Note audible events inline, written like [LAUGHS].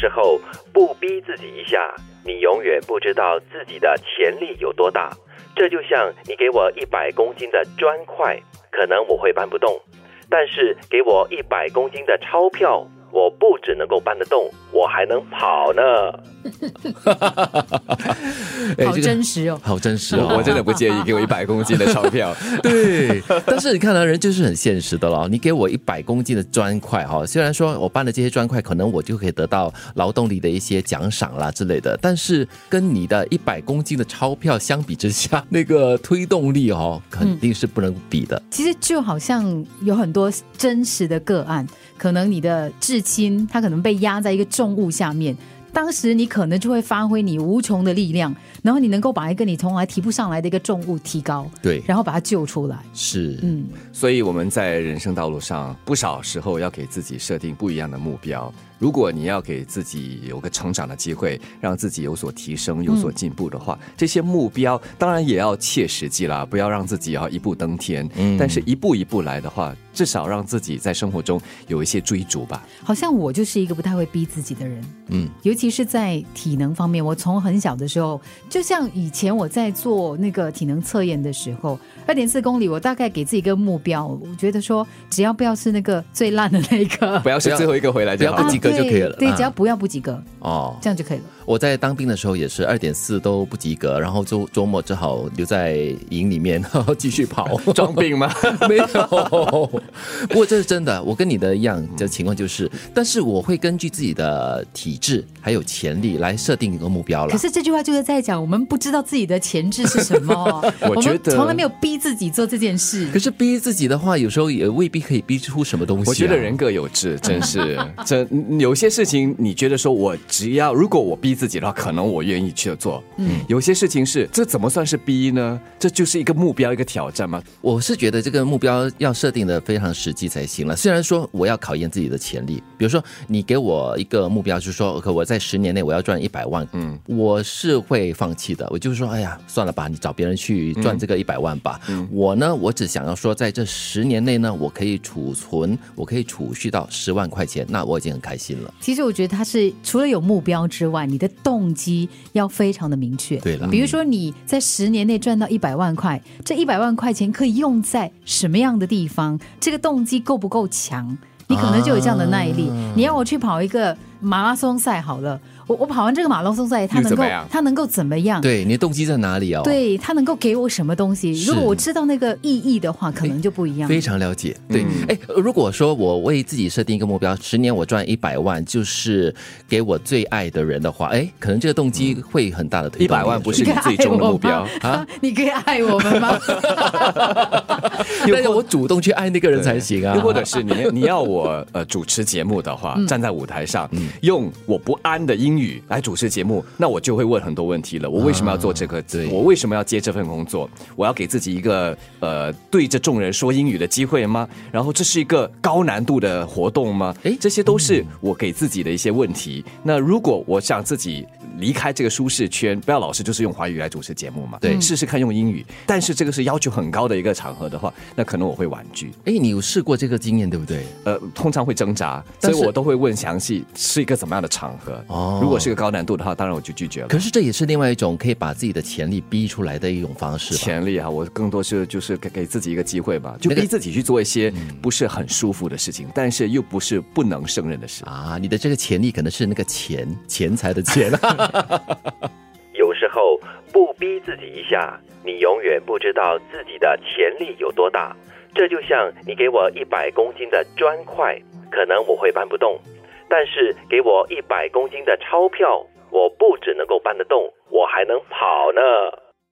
时候不逼自己一下，你永远不知道自己的潜力有多大。这就像你给我一百公斤的砖块，可能我会搬不动；但是给我一百公斤的钞票，我不只能够搬得动，我还能跑呢。[LAUGHS] 好哎这个真实哦。好真实哦，[LAUGHS] 我真的不介意给我一百公斤的钞票。[LAUGHS] 对，但是你看到人就是很现实的了。你给我一百公斤的砖块哈，虽然说我搬了这些砖块，可能我就可以得到劳动力的一些奖赏啦之类的，但是跟你的一百公斤的钞票相比之下，那个推动力哦，肯定是不能比的。其实就好像有很多真实的个案，可能你的至亲他可能被压在一个重物下面，当时你可能就会发挥你无穷的力量，然后你能够把一个你从来提不上来的一个重物提高，对，然后把它救出来。是，嗯，所以我们在人生道路上，不少时候要给自己设定不一样的目标。如果你要给自己有个成长的机会，让自己有所提升、有所进步的话，这些目标当然也要切实际啦，不要让自己要一步登天。嗯但是一步一步来的话，至少让自己在生活中有一些追逐吧。好像我就是一个不太会逼自己的人，嗯，尤其是在体能方面。我从很小的时候，就像以前我在做那个体能测验的时候，二点四公里，我大概给自己一个目标，我觉得说只要不要是那个最烂的那个不。要是最后一个回来就好不要不。及格就可以了对，只要不要不及格，哦。这样就可以了。我在当兵的时候也是二点四都不及格，然后周周末只好留在营里面然后 [LAUGHS] 继续跑。[LAUGHS] 装病吗？[LAUGHS] 没有，不过这是真的，我跟你的一样的情况就是，但是我会根据自己的体质还有潜力来设定一个目标了可。是这句话就是在讲，我们不知道自己的潜质是什么，我觉得们从来没有逼自己做这件事可。是逼自己的话，有时候也未必可以逼出什么东西、啊。我觉得人各有志，真是真有些事情，你觉得说我只要如果我逼自己的话，可能我愿意去做。嗯，有些事情是这怎么算是逼呢？这就是一个目标，一个挑战吗？我是觉得这个目标要设定的非常实际才行了。虽然说我要考验自己的潜力，比如说你给我一个目标，就是说，OK，我在十年内我要赚一百万，嗯，我是会放弃的。我就是说，哎呀，算了吧，你找别人去赚这个一百万吧。嗯我呢，我只想要说，在这十年内呢，我可以储存，我可以储蓄到十万块钱，那我已经很开心了。其实我觉得他是除了有目标之外，你的动机要非常的明确。对了比如说你在十年内赚到一百万块，这一百万块钱可以用在什么样的地方？这个动机够不够强？你可能就有这样的耐力。啊你让我去跑一个马拉松赛好了，我我跑完这个马拉松赛，他能够又怎么样它能够怎么样？对，你的动机在哪里哦？。对，他能够给我什么东西？如果我知道那个意义的话，可能就不一样。非常了解，对，哎、如果说我为自己设定一个目标，十年我赚一百万，就是给我最爱的人的话，哎，可能这个动机会很大的推动力。一百万不是你最终的目标啊？[LAUGHS] 你可以爱我们吗？[LAUGHS] 但是我主动去爱那个人才行啊。又或者是你你要我呃主持节目的话，站在舞台上、用我不安的英语来主持节目，那我就会问很多问题了。我为什么要做这个？对我为什么要接这份工作？我要给自己一个呃对着众人说英语的机会吗？然后这是一个高难度的活动吗？诶这些都是我给自己的一些问题。那如果我想自己离开这个舒适圈，不要老是就是用华语来主持节目嘛，对试试看用英语。但是这个是要求很高的一个场合的话，那可能我会婉拒。哎，你有试过这个经验对不对？呃，通常会挣扎，所以我都会问详细是一个怎么样的场合。哦如果是个高难度的话，当然我就拒绝了。可是这也是另外一种可以把自己的潜力逼出来的一种方式。潜力啊，我更多是就是给给自己一个机会吧，就那个逼自己去做一些不是很舒服的事情，但是又不是不能胜任的事。啊，你的这个潜力可能是那个钱钱财的钱。[LAUGHS] [LAUGHS] [LAUGHS] 有时候不逼自己一下，你永远不知道自己的潜力有多大。这就像你给我一百公斤的砖块，可能我会搬不动；但是给我一百公斤的钞票，我不只能够搬得动，我还能跑呢。